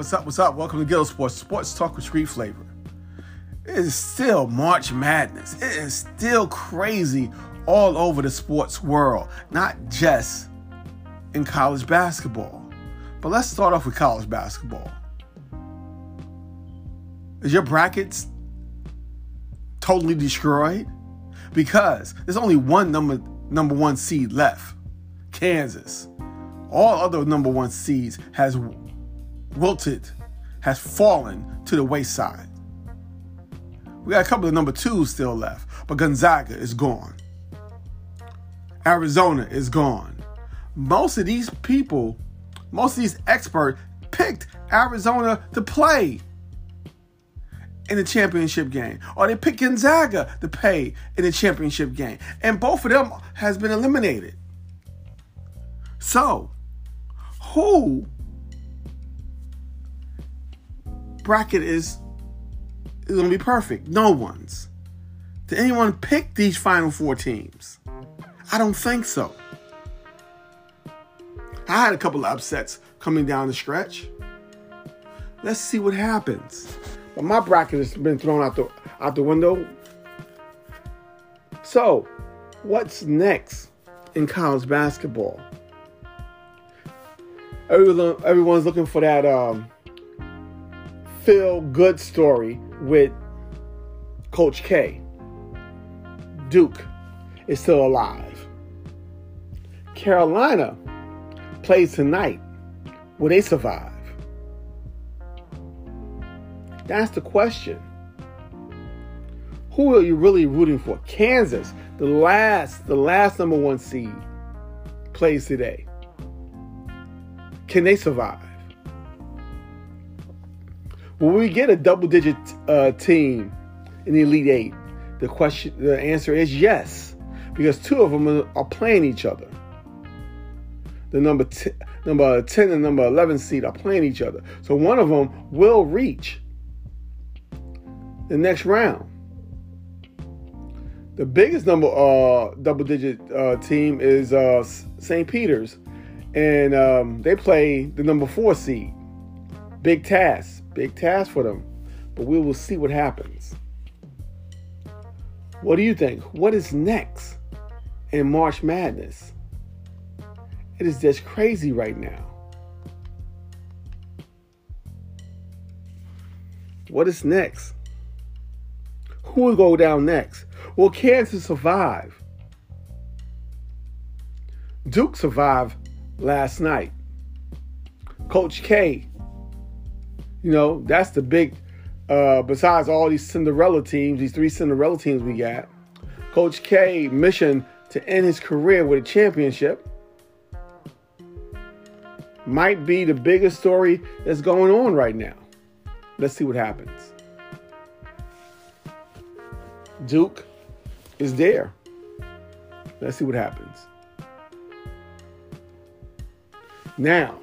What's up? What's up? Welcome to Gillo Sports, sports talk with street flavor. It is still March Madness. It is still crazy all over the sports world, not just in college basketball. But let's start off with college basketball. Is your brackets totally destroyed? Because there's only one number number one seed left, Kansas. All other number one seeds has wilted, has fallen to the wayside. We got a couple of number twos still left, but Gonzaga is gone. Arizona is gone. Most of these people, most of these experts picked Arizona to play in the championship game, or they picked Gonzaga to play in the championship game, and both of them has been eliminated. So, who bracket is is gonna be perfect? No one's. Did anyone pick these final four teams? I don't think so. I had a couple of upsets coming down the stretch. Let's see what happens. But my bracket has been thrown out the out the window. So, what's next in college basketball? Everyone, everyone's looking for that um, feel good story with Coach K. Duke is still alive. Carolina plays tonight. Will they survive? That's the question. Who are you really rooting for? Kansas, the last, the last number one seed, plays today. Can they survive? Will we get a double-digit uh, team in the Elite Eight? The question, the answer is yes, because two of them are playing each other. The number t- number ten and number eleven seed are playing each other, so one of them will reach the next round. The biggest number uh, double-digit uh, team is uh, St. Peter's and um, they play the number four seed. Big task, big task for them, but we will see what happens. What do you think? What is next in March Madness? It is just crazy right now. What is next? Who will go down next? Will Kansas survive? Duke survived last night. Coach K, you know, that's the big, uh, besides all these Cinderella teams, these three Cinderella teams we got, Coach K mission to end his career with a championship might be the biggest story that's going on right now. Let's see what happens. Duke is there. Let's see what happens. Now,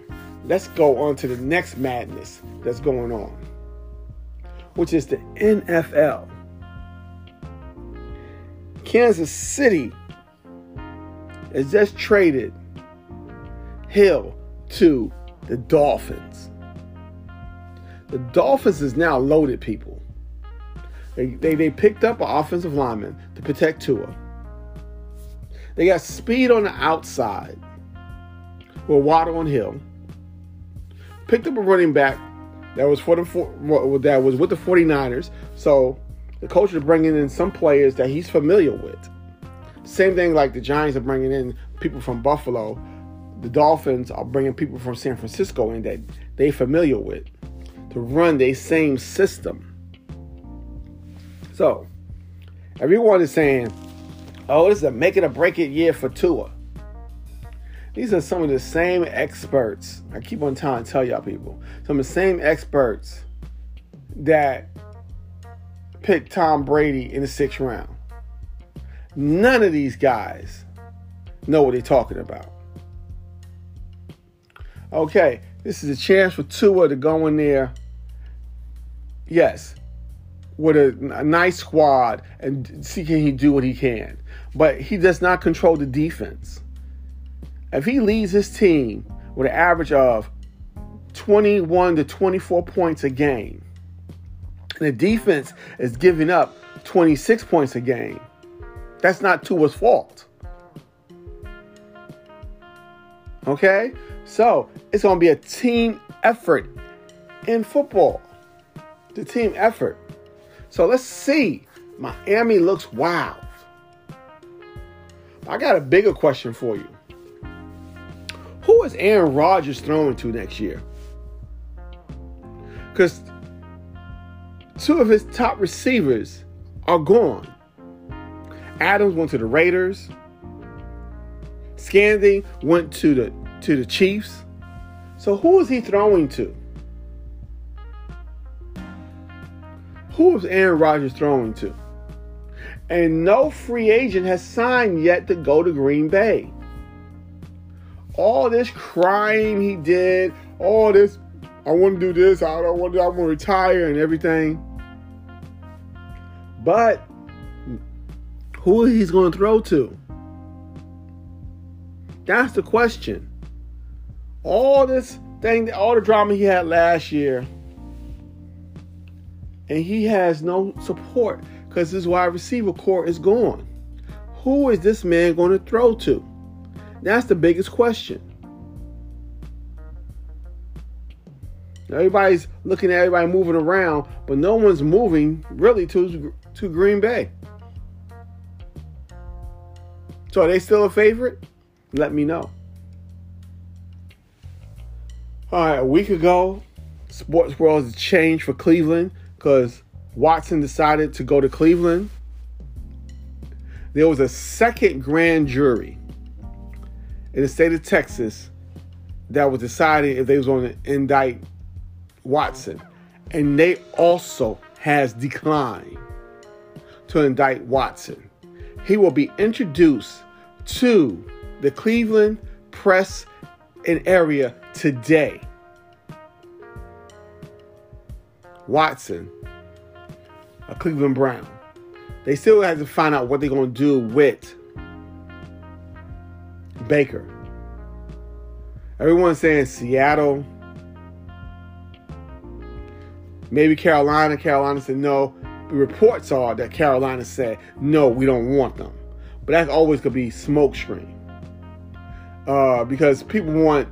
let's go on to the next madness that's going on, which is the NFL. Kansas City has just traded Hill to the Dolphins. The Dolphins is now loaded, people. They, they, they picked up an offensive lineman to protect Tua. They got speed on the outside with Waddle and Hill. Picked up a running back that was for the that was with the 49ers. So the coach is bringing in some players that he's familiar with. Same thing like the Giants are bringing in people from Buffalo. The Dolphins are bringing people from San Francisco in that they familiar with to run their same system. So everyone is saying, "Oh, this is a make it or break it year for Tua." These are some of the same experts. I keep on trying to tell y'all people. Some of the same experts that picked Tom Brady in the sixth round. None of these guys know what they're talking about. Okay, this is a chance for Tua to go in there. Yes, with a, a nice squad and see can he do what he can. But he does not control the defense if he leads his team with an average of 21 to 24 points a game. And the defense is giving up 26 points a game. That's not Tua's fault. Okay? So it's going to be a team effort in football. The team effort. So let's see. Miami looks wild. I got a bigger question for you. Is Aaron Rodgers throwing to next year? Because two of his top receivers are gone. Adams went to the Raiders. Scandy went to the to the Chiefs. So who is he throwing to? Who is Aaron Rodgers throwing to? And no free agent has signed yet to go to Green Bay. All this crying he did, all this, I want to do this, I don't want to, I want to retire and everything. But who he's going to throw to? That's the question. All this thing, all the drama he had last year, and he has no support because his wide receiver core is gone. Who is this man going to throw to? That's the biggest question. Everybody's looking at everybody moving around, but no one's moving really to, to Green Bay. So are they still a favorite? Let me know. All right, a week ago, sports world has changed for Cleveland because Watson decided to go to Cleveland. There was a second grand jury in the state of Texas that was deciding if they was going to indict Watson. And they also has declined to indict Watson. He will be introduced to the Cleveland press and area today. Watson, a Cleveland Brown. They still have to find out what they're going to do with Baker. Everyone's saying Seattle, maybe Carolina. Carolina said no. The reports are that Carolina said no, we don't want them. But that's always to be smokescreen. Uh, because people want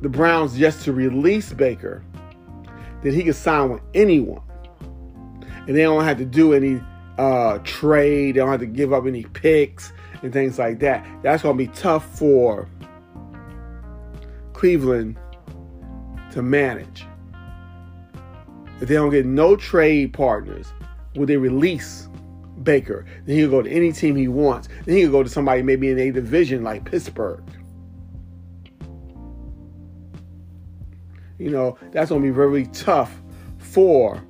the Browns just to release Baker that he could sign with anyone. And they don't have to do any uh, trade, they don't have to give up any picks and things like that. That's going to be tough for Cleveland to manage. If they don't get no trade partners, will they release Baker? Then he can go to any team he wants. Then he can go to somebody maybe in a division like Pittsburgh. You know, that's going to be very tough for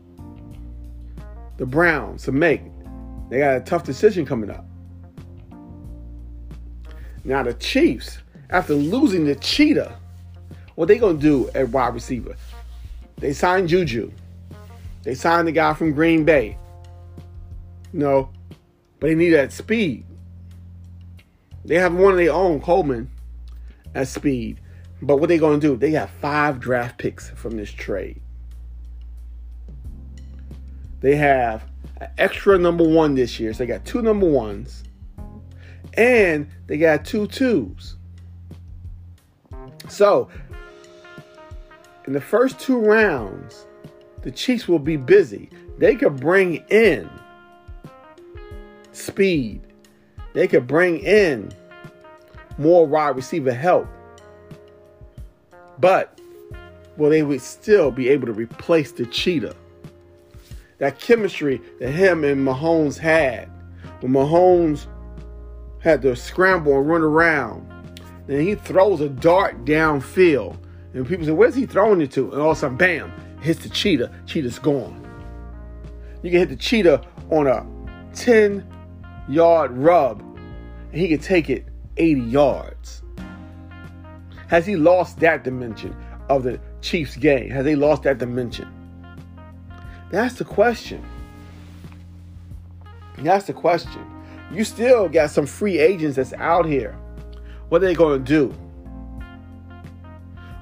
the Browns to make. They got a tough decision coming up. Now, the Chiefs, after losing the Cheetah, what they to do at wide receiver? They signed Juju. They signed the guy from Green Bay. No, but they need that speed. They have one of their own, Coleman, at speed. But what they to do? They got five draft picks from this trade. They have an extra number one this year. So they got two number ones. And they got two twos. So, in the first two rounds, the Chiefs will be busy. They could bring in speed. They could bring in more wide receiver help. But will they would still be able to replace the cheetah? That chemistry that him and Mahomes had. When Mahomes had to scramble and run around. Then he throws a dart downfield. And people say, where's he throwing it to? And all of a sudden, bam, hits the cheetah. Cheetah's gone. You can hit the cheetah on a 10 yard rub, and he can take it 80 yards. Has he lost that dimension of the Chiefs game? Has he lost that dimension? That's the question. That's the question. You still got some free agents that's out here. What are they going to do?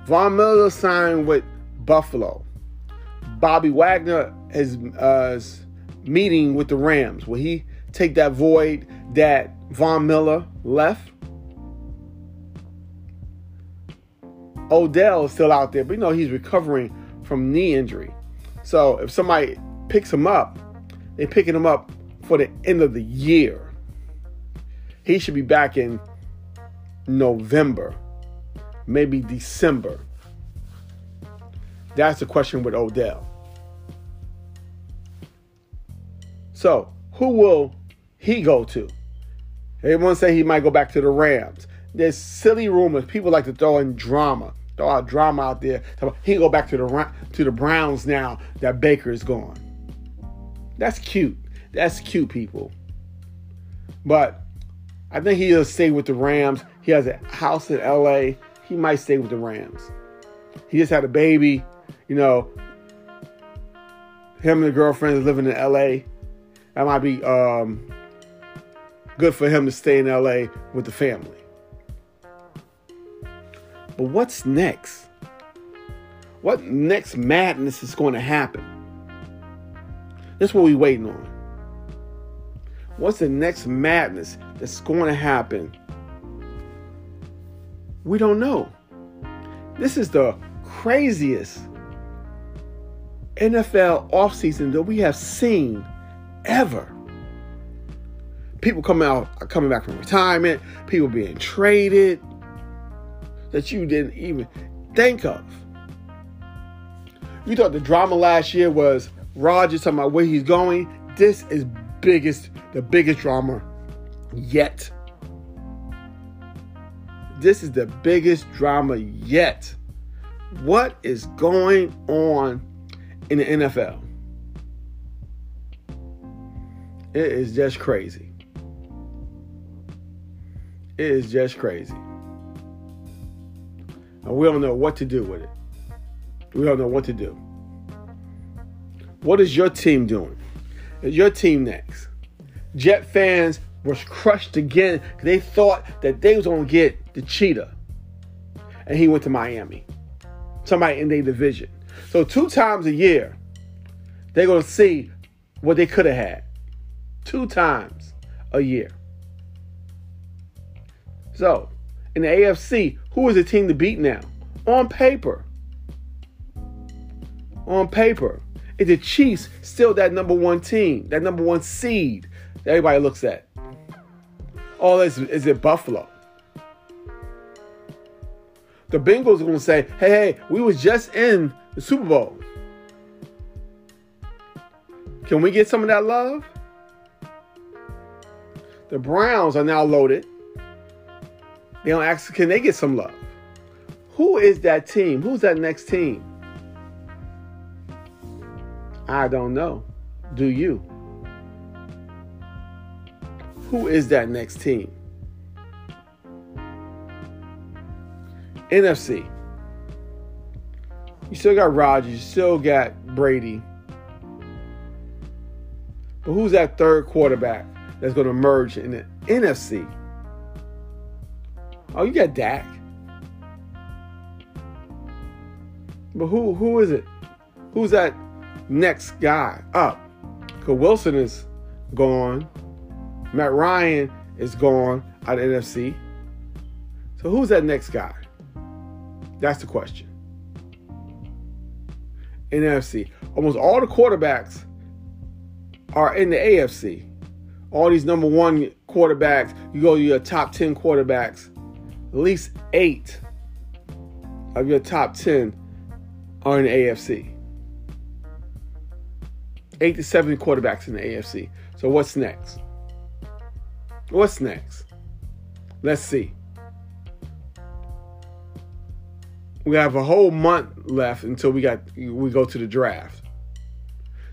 Von Miller signed with Buffalo. Bobby Wagner is uh, meeting with the Rams. Will he take that void that Von Miller left? Odell is still out there, but you know he's recovering from knee injury. So if somebody picks him up, they're picking him up for the end of the year. He should be back in November, maybe December. That's the question with Odell. So, who will he go to? Everyone say he might go back to the Rams. There's silly rumors. People like to throw in drama, throw out drama out there. He go back to the to the Browns now that Baker is gone. That's cute. That's cute, people. But I think he'll stay with the Rams. He has a house in L.A. He might stay with the Rams. He just had a baby. You know, him and the girlfriend is living in L.A that might be um, good for him to stay in LA with the family. But what's next? What next madness is going to happen? That's what we're waiting on. What's the next madness that's going to happen? We don't know. This is the craziest NFL offseason that we have seen ever. People coming out coming back from retirement, people being traded that you didn't even think of. You thought the drama last year was Rodgers talking about where he's going. This is biggest, the biggest drama yet. This is the biggest drama yet. What is going on in the NFL? It is just crazy. It is just crazy. And we don't know what to do with it. We don't know what to do. What is your team doing? Your team next? Jet fans was crushed again they thought that they was to get the cheetah. And he went to Miami. Somebody in their division. So two times a year, they're to see what they could have had two times a year. So, in the AFC, who is the team to beat now? On paper. On paper. Is the Chiefs still that number one team, that number one seed that everybody looks at? Or is, is it Buffalo? The Bengals are going to say, hey, hey, we was just in the Super Bowl. Can we get some of that love? The Browns are now loaded. They don't ask, can they get some love? Who is that team? Who's that next team? I don't know. Do you? Who is that next team? NFC. You still got Rodgers, you still got Brady. But who's that third quarterback? that's going to emerge in the NFC. Oh, you got Dak. But who who is it? Who's that next guy up? Because Wilson is gone. Matt Ryan is gone out of NFC. So who's that next guy? That's the question. NFC. Almost all the quarterbacks are in the AFC all these number one quarterbacks, you go to your top 10 quarterbacks, at least eight of your top 10 are in the AFC. Eight to seven quarterbacks in the AFC. So what's next? What's next? Let's see. We have a whole month left until we got we go to the draft.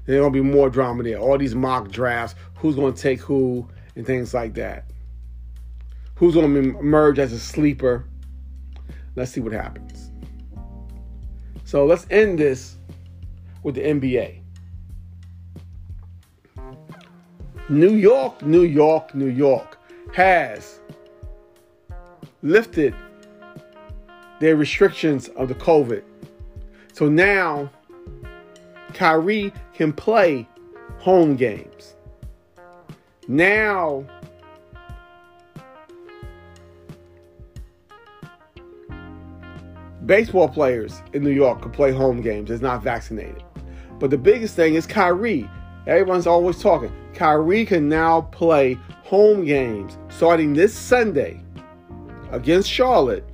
There's gonna be more drama there. All these mock drafts, who's gonna take who, and things like that. Who's gonna emerge as a sleeper? Let's see what happens. So let's end this with the NBA. New York, New York, New York has lifted their restrictions of the COVID. So now Kyrie can play home games. Now baseball players in New York can play home games It's not vaccinated. But the biggest thing is Kyrie. Everyone's always talking. Kyrie can now play home games starting this Sunday against Charlotte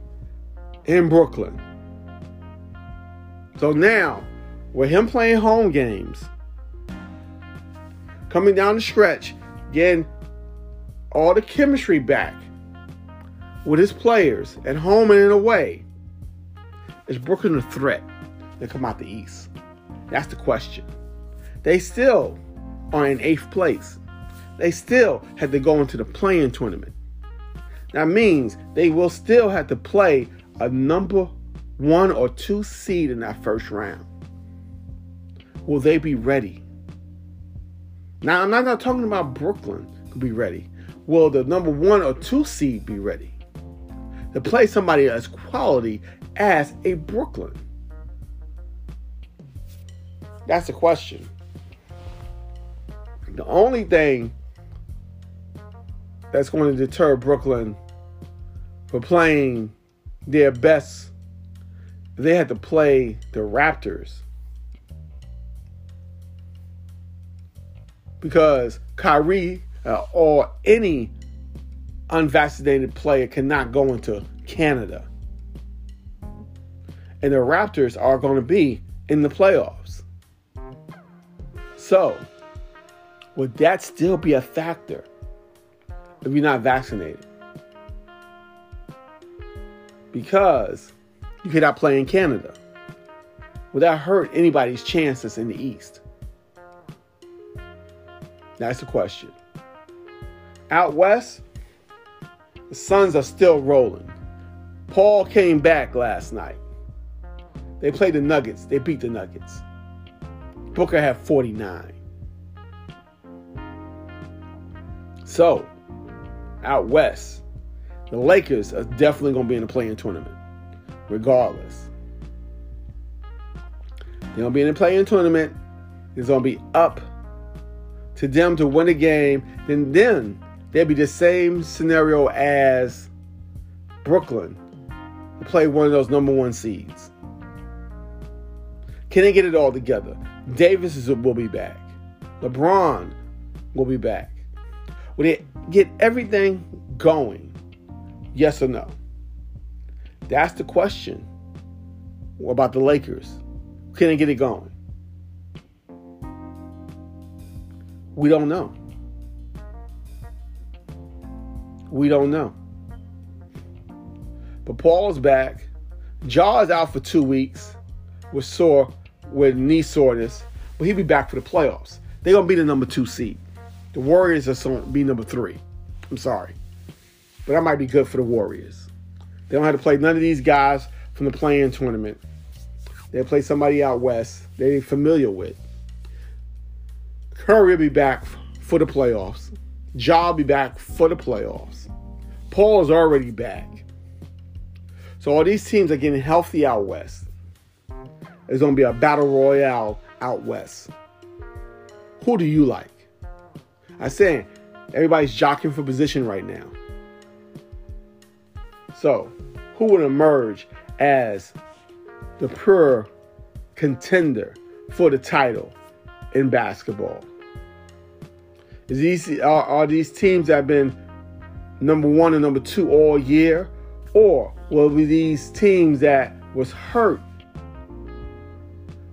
in Brooklyn. So now, with him playing home games, coming down the stretch, getting all the chemistry back with his players at home and in away, is Brooklyn a threat to come out the East? That's the question. They still are in eighth place. They still had to go into the play-in tournament. That means they will still have to play a number one or two seed in that first round. Will they be ready? Now, I'm not, not talking about Brooklyn to be ready. Will the number one or two seed be ready to play somebody as quality as a Brooklyn? That's the question. The only thing that's going to deter Brooklyn for playing their best, they had to play the Raptors. Because Kyrie uh, or any unvaccinated player cannot go into Canada. And the Raptors are going to be in the playoffs. So, would that still be a factor if you're not vaccinated? Because you cannot play in Canada. Would that hurt anybody's chances in the East? That's the question. Out west, the Suns are still rolling. Paul came back last night. They played the Nuggets. They beat the Nuggets. Booker had 49. So, out west, the Lakers are definitely going to be in the play-in tournament, regardless. They're going to be in the play-in tournament. It's going to be up to them to win a game. Then, then they'll be the same scenario as Brooklyn to play one of those number one seeds. Can they get it all together? Davis will be back. LeBron will be back. Will it get everything going? Yes or no? That's the question. About the Lakers? Can they get it going? We don't know. We don't know. But Paul is back. Ja is out for two weeks with sore with knee soreness, but he'll be back for the playoffs. They're gonna be the number two seed. The Warriors are going be number three. I'm sorry, but that might be good for the Warriors. They don't have to play none of these guys from the play-in tournament. They play somebody out west they're familiar with. Curry will be back for the playoffs. Ja will be back for the playoffs. Paul is already back. So all these teams are getting healthy out west. It's going to be a battle royale out west. Who do you like? I'm saying everybody's jockeying for position right now. So, who would emerge as the pure contender for the title in basketball? Is these are, are these teams that have been number one and number two all year, or will be these teams that was hurt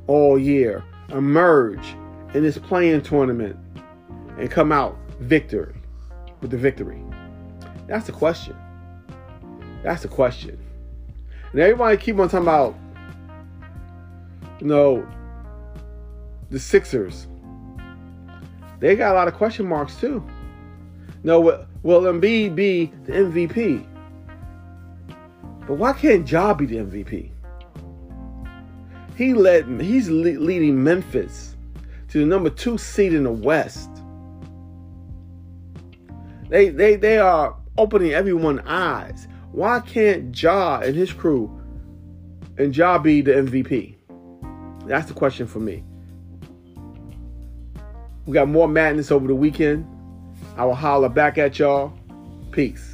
all year emerge in this play-in tournament and come out victory with the victory? That's the question. That's the question. And everybody keep on talking about, you know, the Sixers. They got a lot of question marks too. No, will Embiid be the MVP? But why can't Ja be the MVP? He led. He's leading Memphis to the number two seed in the West. They they they are opening everyone's eyes. Why can't Ja and his crew and Ja be the MVP? That's the question for me. We got more madness over the weekend. I will holler back at y'all. Peace.